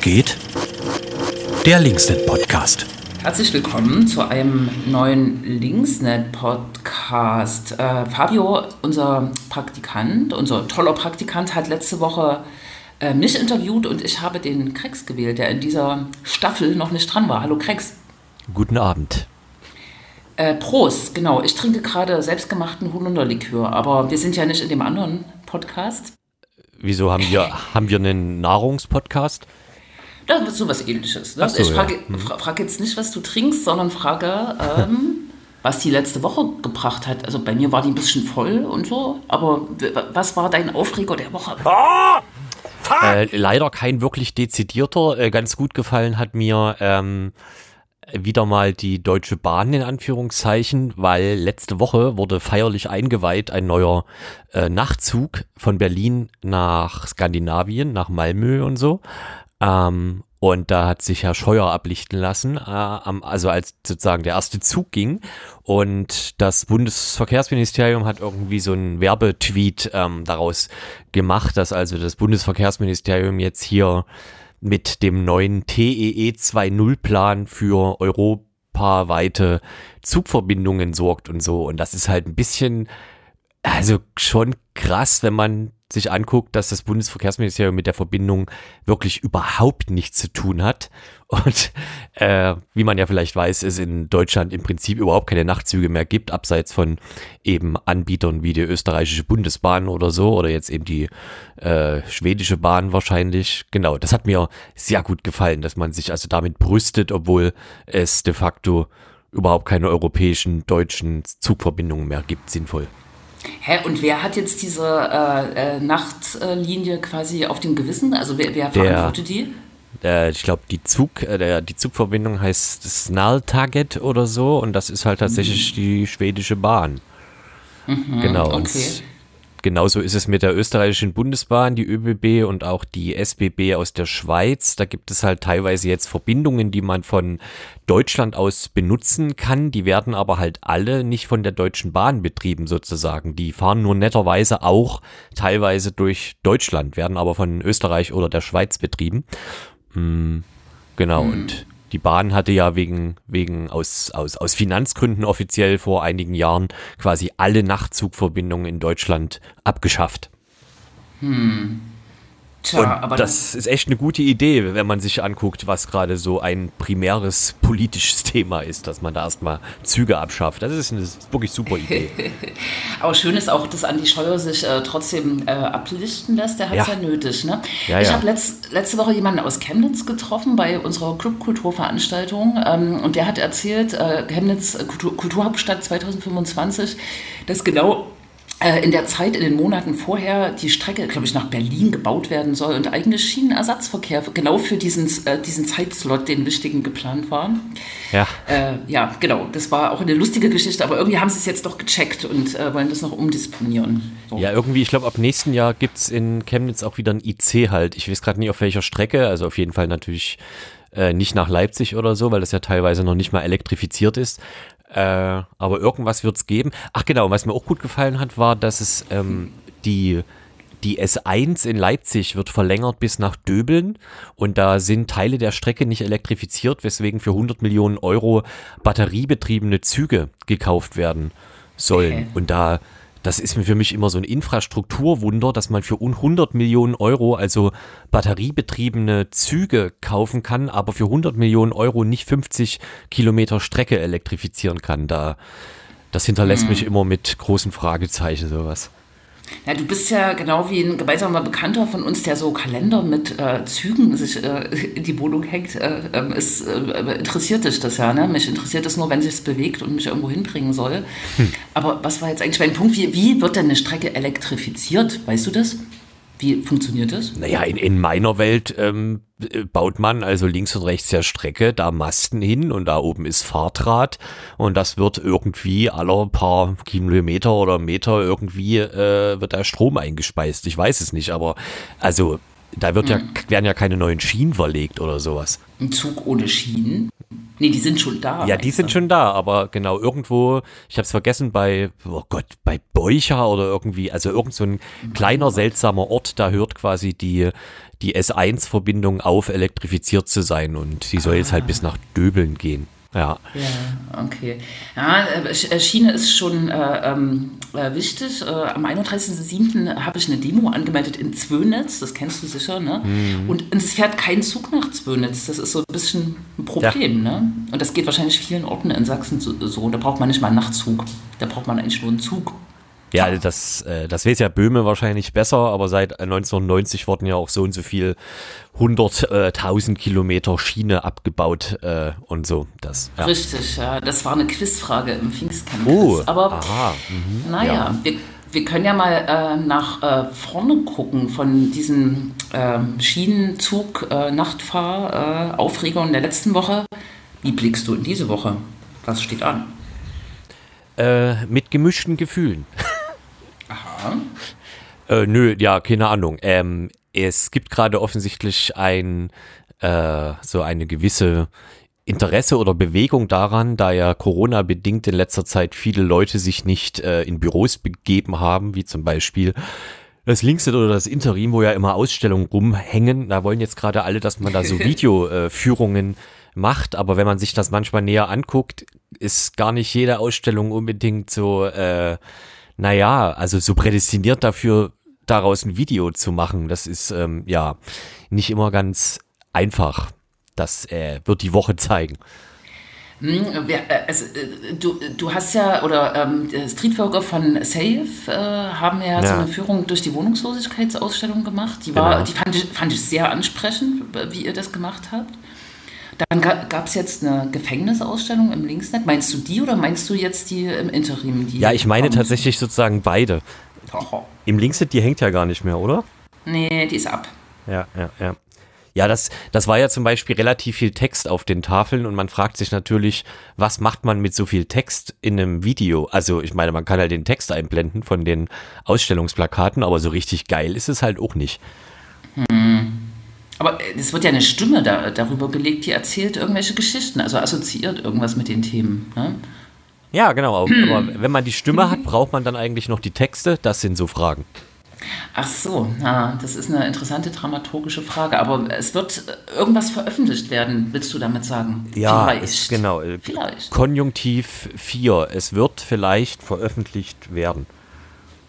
Geht? Der Linksnet Podcast. Herzlich willkommen zu einem neuen Linksnet Podcast. Äh, Fabio, unser Praktikant, unser toller Praktikant, hat letzte Woche äh, mich interviewt und ich habe den Krex gewählt, der in dieser Staffel noch nicht dran war. Hallo Krex. Guten Abend. Äh, Prost, genau. Ich trinke gerade selbstgemachten Holunderlikör, aber wir sind ja nicht in dem anderen Podcast. Wieso haben wir, haben wir einen Nahrungspodcast? Das ist so was ähnliches. Ne? So, ich frage, ja. Mhm. fra frage jetzt nicht, was du trinkst, sondern frage, ähm, was die letzte Woche gebracht hat. Also bei mir war die ein bisschen voll und so, aber was war dein Aufreger der Woche? Äh, leider kein wirklich dezidierter. Äh, ganz gut gefallen hat mir ähm, wieder mal die Deutsche Bahn in Anführungszeichen, weil letzte Woche wurde feierlich eingeweiht ein neuer äh, Nachtzug von Berlin nach Skandinavien, nach Malmö und so. Ähm, und da hat sich Herr Scheuer ablichten lassen, äh, also als sozusagen der erste Zug ging. Und das Bundesverkehrsministerium hat irgendwie so einen Werbetweet ähm, daraus gemacht, dass also das Bundesverkehrsministerium jetzt hier mit dem neuen TEE 2.0 Plan für europaweite Zugverbindungen sorgt und so. Und das ist halt ein bisschen, also schon krass, wenn man sich anguckt, dass das Bundesverkehrsministerium mit der Verbindung wirklich überhaupt nichts zu tun hat. Und äh, wie man ja vielleicht weiß, es in Deutschland im Prinzip überhaupt keine Nachtzüge mehr gibt, abseits von eben Anbietern wie die österreichische Bundesbahn oder so, oder jetzt eben die äh, schwedische Bahn wahrscheinlich. Genau, das hat mir sehr gut gefallen, dass man sich also damit brüstet, obwohl es de facto überhaupt keine europäischen, deutschen Zugverbindungen mehr gibt, sinnvoll. Hä, und wer hat jetzt diese äh, äh, Nachtlinie quasi auf dem Gewissen? Also wer, wer verantwortet die? äh, ich glaube, die Zug, äh, der, die Zugverbindung heißt Snarltarget oder so und das ist halt tatsächlich die schwedische Bahn. genau. Und okay. Genauso ist es mit der österreichischen Bundesbahn, die ÖBB und auch die SBB aus der Schweiz. Da gibt es halt teilweise jetzt Verbindungen, die man von Deutschland aus benutzen kann. Die werden aber halt alle nicht von der Deutschen Bahn betrieben sozusagen. Die fahren nur netterweise auch teilweise durch Deutschland, werden aber von Österreich oder der Schweiz betrieben. Mm, Genau, und die Bahn hatte ja wegen, wegen aus, aus, aus Finanzgründen offiziell vor einigen Jahren quasi alle Nachtzugverbindungen in Deutschland abgeschafft. Tja, Und aber das ist echt eine gute Idee, wenn man sich anguckt, was gerade so ein primäres politisches Thema ist, dass man da erstmal Züge abschafft. Das ist eine wirklich super Idee. Aber schön ist auch, dass Andi Scheuer sich äh, trotzdem äh, ablichten lässt. Der hat es ja. Ja. nötig. Ne? Ja, ich ja. habe letzt, letzte Woche jemanden aus Chemnitz getroffen bei unserer Clubkulturveranstaltung. Ähm, und der hat erzählt, äh, Chemnitz Kultur, Kulturhauptstadt 2025, dass genau in der Zeit, in den Monaten vorher, die Strecke, glaube ich, nach Berlin gebaut werden soll und eigentlich Schienenersatzverkehr genau für diesen, äh, diesen Zeitslot, den wichtigen, geplant war. Ja. Äh, ja, genau. Das war auch eine lustige Geschichte, aber irgendwie haben sie es jetzt doch gecheckt und äh, wollen das noch umdisponieren. So. Ja, irgendwie, ich glaube, ab nächsten Jahr gibt's in Chemnitz auch wieder ein IC halt. Ich weiß gerade nicht auf welcher Strecke, also auf jeden Fall natürlich äh, nicht nach Leipzig oder so, weil das ja teilweise noch nicht mal elektrifiziert ist. Äh, aber irgendwas wird's geben. Ach genau, was mir auch gut gefallen hat, war, dass es ähm, die die S1 in Leipzig wird verlängert bis nach Döbeln und da sind Teile der Strecke nicht elektrifiziert, weswegen für 100 Millionen Euro batteriebetriebene Züge gekauft werden sollen. Okay. Und da, das ist mir für mich immer so ein Infrastrukturwunder, dass man für un- 100 Millionen Euro also batteriebetriebene Züge kaufen kann, aber für 100 Millionen Euro nicht 50 Kilometer Strecke elektrifizieren kann. Da, das hinterlässt mich immer mit großen Fragezeichen sowas. Ja, du bist ja genau wie ein gemeinsamer Bekannter von uns, der so Kalender mit äh, Zügen sich äh, in die Wohnung hängt. Äh, ähm, ist, äh, interessiert dich das ja, ne? Mich interessiert es nur, wenn sich es bewegt und mich irgendwo hinbringen soll. Aber was war jetzt eigentlich mein Punkt? Wie, wie wird denn eine Strecke elektrifiziert? Weißt du das? Wie funktioniert das? Naja, in, in meiner Welt ähm, äh, baut man also links und rechts der Strecke da Masten hin und da oben ist Fahrdraht und das wird irgendwie aller paar Kilometer oder Meter irgendwie äh, wird da Strom eingespeist. Ich weiß es nicht, aber also da wird ja, werden ja keine neuen Schienen verlegt oder sowas. Ein Zug ohne Schienen? Nee, die sind schon da. Ja, die sind schon da, aber genau irgendwo, ich habe es vergessen, bei, oh Gott, bei Beucher oder irgendwie, also irgend so ein kleiner seltsamer Ort, da hört quasi die, die S1-Verbindung auf, elektrifiziert zu sein und sie soll ah. jetzt halt bis nach Döbeln gehen. Ja. Ja, okay. Ja, äh, Schiene ist schon äh, ähm, äh, wichtig. Äh, am 31.07. habe ich eine Demo angemeldet in Zwönitz, das kennst du sicher, ne? Mhm. Und, und, es fährt kein Zug nach Zwönitz. Das ist so ein bisschen ein Problem, ja. ne? Und das geht wahrscheinlich vielen Orten in Sachsen so, so. Da braucht man nicht mal einen Nachtzug. Da braucht man eigentlich nur einen Zug. Ja, das, äh, das weiß ja Böhme wahrscheinlich besser, aber seit 1990 wurden ja auch so und so viel 100.000 äh, Kilometer Schiene abgebaut äh, und so. Das, ja. Richtig, ja. Das war eine Quizfrage im Pfingstcamp. Oh, aber aha, mh, naja, ja. wir, wir können ja mal äh, nach äh, vorne gucken von diesen äh, Schienenzug, äh, Nachtfahr, äh, Aufregungen der letzten Woche. Wie blickst du in diese Woche? Was steht an? Äh, mit gemischten Gefühlen. Äh, nö, ja, keine Ahnung. Ähm, es gibt gerade offensichtlich ein, äh, so eine gewisse Interesse oder Bewegung daran, da ja Corona bedingt in letzter Zeit viele Leute sich nicht äh, in Büros begeben haben, wie zum Beispiel das Linkset oder das Interim, wo ja immer Ausstellungen rumhängen. Da wollen jetzt gerade alle, dass man da so Videoführungen äh, macht, aber wenn man sich das manchmal näher anguckt, ist gar nicht jede Ausstellung unbedingt so äh, naja, also so prädestiniert dafür, daraus ein Video zu machen. Das ist ähm, ja nicht immer ganz einfach. Das äh, wird die Woche zeigen. Also, du, du hast ja, oder ähm, Streetworker von Safe äh, haben ja, ja, so eine Führung durch die Wohnungslosigkeitsausstellung gemacht. Die, war, genau. die fand, ich, fand ich sehr ansprechend, wie ihr das gemacht habt. Dann gab es jetzt eine Gefängnisausstellung im Linksnet. Meinst du die oder meinst du jetzt die im Interim? Die ja, ich meine kommt? tatsächlich sozusagen beide. Oh. Im Linksnet, die hängt ja gar nicht mehr, oder? Nee, die ist ab. Ja, ja, ja. Ja, das, das war ja zum Beispiel relativ viel Text auf den Tafeln und man fragt sich natürlich, was macht man mit so viel Text in einem Video? Also ich meine, man kann halt den Text einblenden von den Ausstellungsplakaten, aber so richtig geil ist es halt auch nicht. Aber äh, es wird ja eine Stimme da, darüber gelegt, die erzählt irgendwelche Geschichten, also assoziiert irgendwas mit den Themen. Ne? Ja, genau. Aber wenn man die Stimme hat, braucht man dann eigentlich noch die Texte? Das sind so Fragen. Ach so, na, das ist eine interessante dramaturgische Frage. Aber es wird irgendwas veröffentlicht werden, willst du damit sagen? Ja, vielleicht. genau. Vielleicht. Konjunktiv 4. Es wird vielleicht veröffentlicht werden.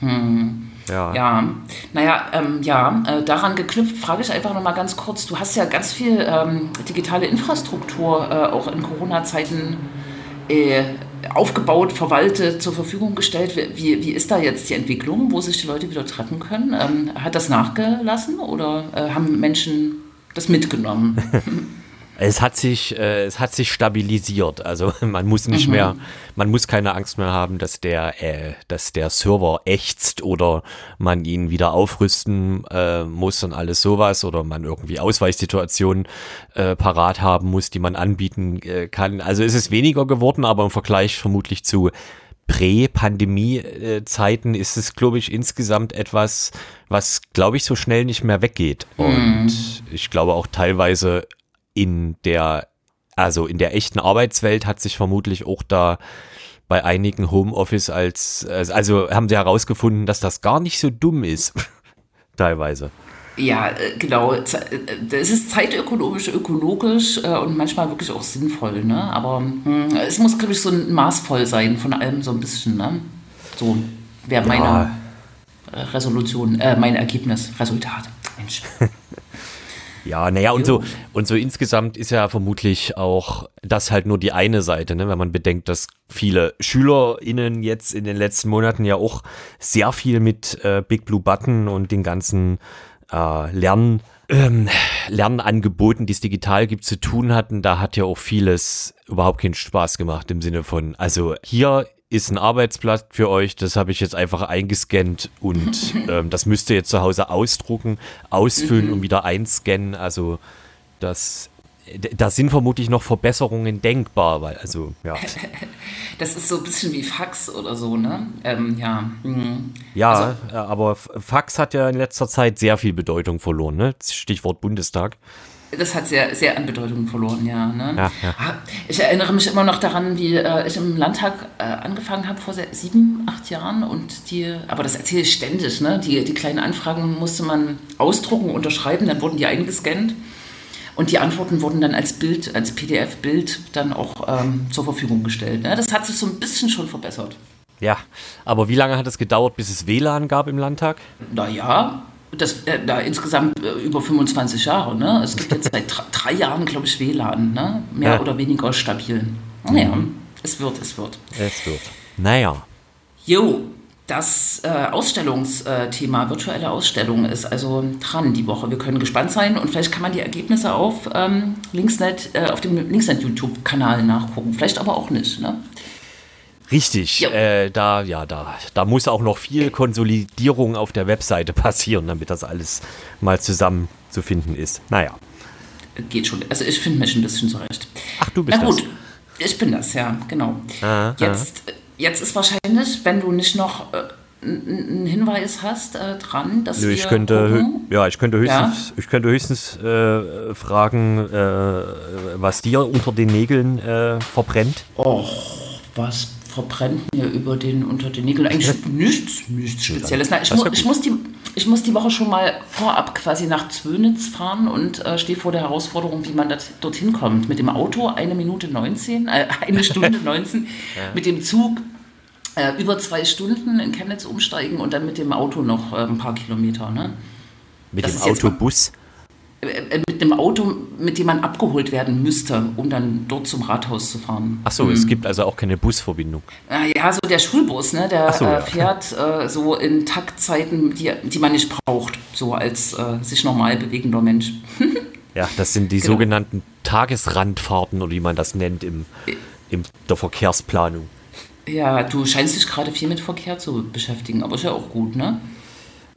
Hm. Ja. ja, naja, ähm, ja, äh, daran geknüpft frage ich einfach nochmal ganz kurz. Du hast ja ganz viel ähm, digitale Infrastruktur äh, auch in Corona-Zeiten äh, aufgebaut, verwaltet, zur Verfügung gestellt. Wie, wie ist da jetzt die Entwicklung, wo sich die Leute wieder treffen können? Ähm, hat das nachgelassen oder äh, haben Menschen das mitgenommen? Es hat sich, äh, es hat sich stabilisiert. Also man muss nicht mhm. mehr, man muss keine Angst mehr haben, dass der, äh, dass der Server ächzt oder man ihn wieder aufrüsten äh, muss und alles sowas oder man irgendwie Ausweissituationen äh, parat haben muss, die man anbieten äh, kann. Also es ist weniger geworden, aber im Vergleich vermutlich zu Prä-Pandemie-Zeiten ist es, glaube ich, insgesamt etwas, was, glaube ich, so schnell nicht mehr weggeht. Und mhm. ich glaube auch teilweise in der, also in der echten Arbeitswelt hat sich vermutlich auch da bei einigen Homeoffice als, also haben sie herausgefunden, dass das gar nicht so dumm ist. Teilweise. Ja, äh, genau. Es ist zeitökonomisch, ökologisch äh, und manchmal wirklich auch sinnvoll. Ne? Aber hm, es muss, glaube ich, so maßvoll sein von allem so ein bisschen. Ne? So wäre meine ja. Resolution, äh, mein Ergebnis, Resultat. Mensch. Ja, naja, und so, und so insgesamt ist ja vermutlich auch das halt nur die eine Seite, ne? wenn man bedenkt, dass viele SchülerInnen jetzt in den letzten Monaten ja auch sehr viel mit äh, Big Blue Button und den ganzen äh, Lernen, ähm, Lernangeboten, die es digital gibt, zu tun hatten. Da hat ja auch vieles überhaupt keinen Spaß gemacht im Sinne von, also hier ist ein Arbeitsblatt für euch, das habe ich jetzt einfach eingescannt und ähm, das müsst ihr jetzt zu Hause ausdrucken, ausfüllen mhm. und wieder einscannen. Also das da sind vermutlich noch Verbesserungen denkbar, weil, also, ja. Das ist so ein bisschen wie Fax oder so, ne? Ähm, ja. Mhm. Ja, also, aber Fax hat ja in letzter Zeit sehr viel Bedeutung verloren, ne? Stichwort Bundestag. Das hat sehr, sehr an Bedeutung verloren, ja, ne? Ja, ja. Ah, Ich erinnere mich immer noch daran, wie äh, ich im Landtag äh, angefangen habe vor sieben, acht Jahren und die, aber das erzähle ich ständig, ne? Die, die kleinen Anfragen musste man ausdrucken, unterschreiben, dann wurden die eingescannt und die Antworten wurden dann als Bild, als PDF-Bild dann auch ähm, zur Verfügung gestellt. Ne? Das hat sich so ein bisschen schon verbessert. Ja, aber wie lange hat es gedauert, bis es WLAN gab im Landtag? Naja, das, äh, da insgesamt äh, über 25 Jahre. Ne? Es gibt jetzt seit dr- drei Jahren, glaube ich, WLAN. Ne? Mehr Ja. oder weniger stabil. Naja, es wird, es wird. Es wird. Naja. Jo, das äh, Ausstellungsthema, virtuelle Ausstellung, ist also dran die Woche. Wir können gespannt sein und vielleicht kann man die Ergebnisse auf ähm, Linksnet, äh, auf dem Linksnet YouTube-Kanal nachgucken. Vielleicht aber auch nicht. Ne? Richtig, Ja. äh, da, ja, da, da muss auch noch viel Konsolidierung auf der Webseite passieren, damit das alles mal zusammen zu finden ist. Naja. Geht schon. Also ich finde mich ein bisschen zurecht. Ach, du bist Na gut, das. ich bin das, ja, genau. Ah, jetzt, jetzt ist wahrscheinlich, wenn du nicht noch äh, einen Hinweis hast äh, dran, dass Nö, wir ich könnte, gucken, ja, ich könnte höchstens, ich könnte höchstens äh, fragen, äh, was dir unter den Nägeln äh, verbrennt. was verbrennt mir über den, unter den Nägeln? Eigentlich nichts, nichts Spezielles. Nein, ich, mu ja ich, muss die, ich muss die Woche schon mal vorab quasi nach Zwönitz fahren und äh, stehe vor der Herausforderung, wie man das, dorthin kommt. Mit dem Auto eine Minute 19, äh, eine Stunde 19, mit dem Zug äh, über zwei Stunden in Chemnitz umsteigen und dann mit dem Auto noch äh, ein paar Kilometer. Ne? Mit Das dem Autobus. Äh, mit dem Auto, mit dem man abgeholt werden müsste, um dann dort zum Rathaus zu fahren. Achso, es gibt also auch keine Busverbindung. Äh, Ja, so der Schulbus, ne, der Ach so, äh, ja. fährt äh, so in Taktzeiten, die, die man nicht braucht, so als äh, sich normal bewegender Mensch. Ja, das sind die Genau. sogenannten Tagesrandfahrten oder wie man das nennt im, in der Verkehrsplanung. Ja, du scheinst dich gerade viel mit Verkehr zu beschäftigen, aber ist ja auch gut, ne?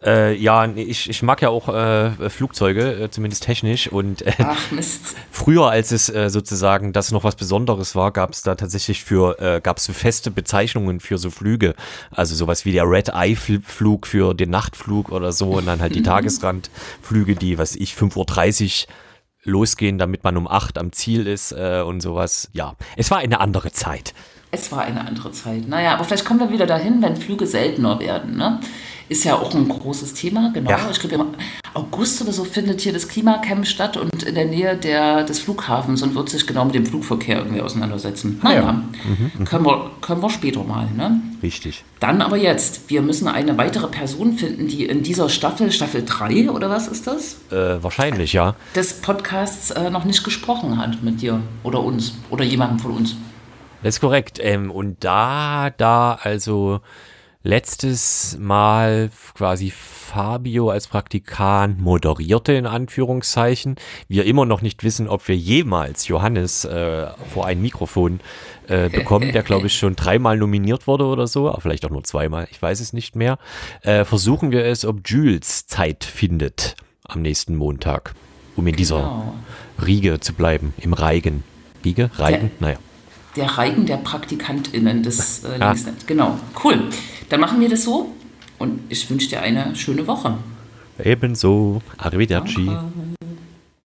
Äh, ja, ich, ich mag ja auch äh, Flugzeuge, äh, zumindest technisch. Und äh, Ach Mist. früher, als es äh, sozusagen das noch was Besonderes war, gab es da tatsächlich für, gab es so feste Bezeichnungen für so Flüge. Also sowas wie der Red Eye Fl- Flug für den Nachtflug oder so und dann halt die Tagesrandflüge, die, was ich, 5.30 Uhr losgehen, damit man um 8 am Ziel ist und sowas. Ja, es war eine andere Zeit. Es war eine andere Zeit. Naja, aber vielleicht kommen wir wieder dahin, wenn Flüge seltener werden, ne? Ist ja auch ein großes Thema, genau. Ja. Ich glaube, im August oder so findet hier das Klimacamp statt und in der Nähe der, des Flughafens und wird sich genau mit dem Flugverkehr irgendwie auseinandersetzen. Naja, ja. Können, wir, können wir später mal, ne? Richtig. Dann aber jetzt, wir müssen eine weitere Person finden, die in dieser Staffel, Staffel 3 oder was ist das, Äh, wahrscheinlich, ja. des Podcasts äh, noch nicht gesprochen hat mit dir oder uns oder jemandem von uns. Das ist korrekt. Ähm, und da, da also letztes Mal quasi Fabio als Praktikant moderierte, in Anführungszeichen, wir immer noch nicht wissen, ob wir jemals Johannes äh, vor ein Mikrofon äh, bekommen, der glaube ich schon dreimal nominiert wurde oder so, aber vielleicht auch nur zweimal, ich weiß es nicht mehr, äh, versuchen wir es, ob Jules Zeit findet am nächsten Montag, um in dieser Genau. Riege zu bleiben, im Reigen. Riege? Reigen? Ja. Naja. Der Reigen der PraktikantInnen des äh, Ah. Genau, cool. Dann machen wir das so und ich wünsche dir eine schöne Woche. Ebenso. Arrivederci. Danke.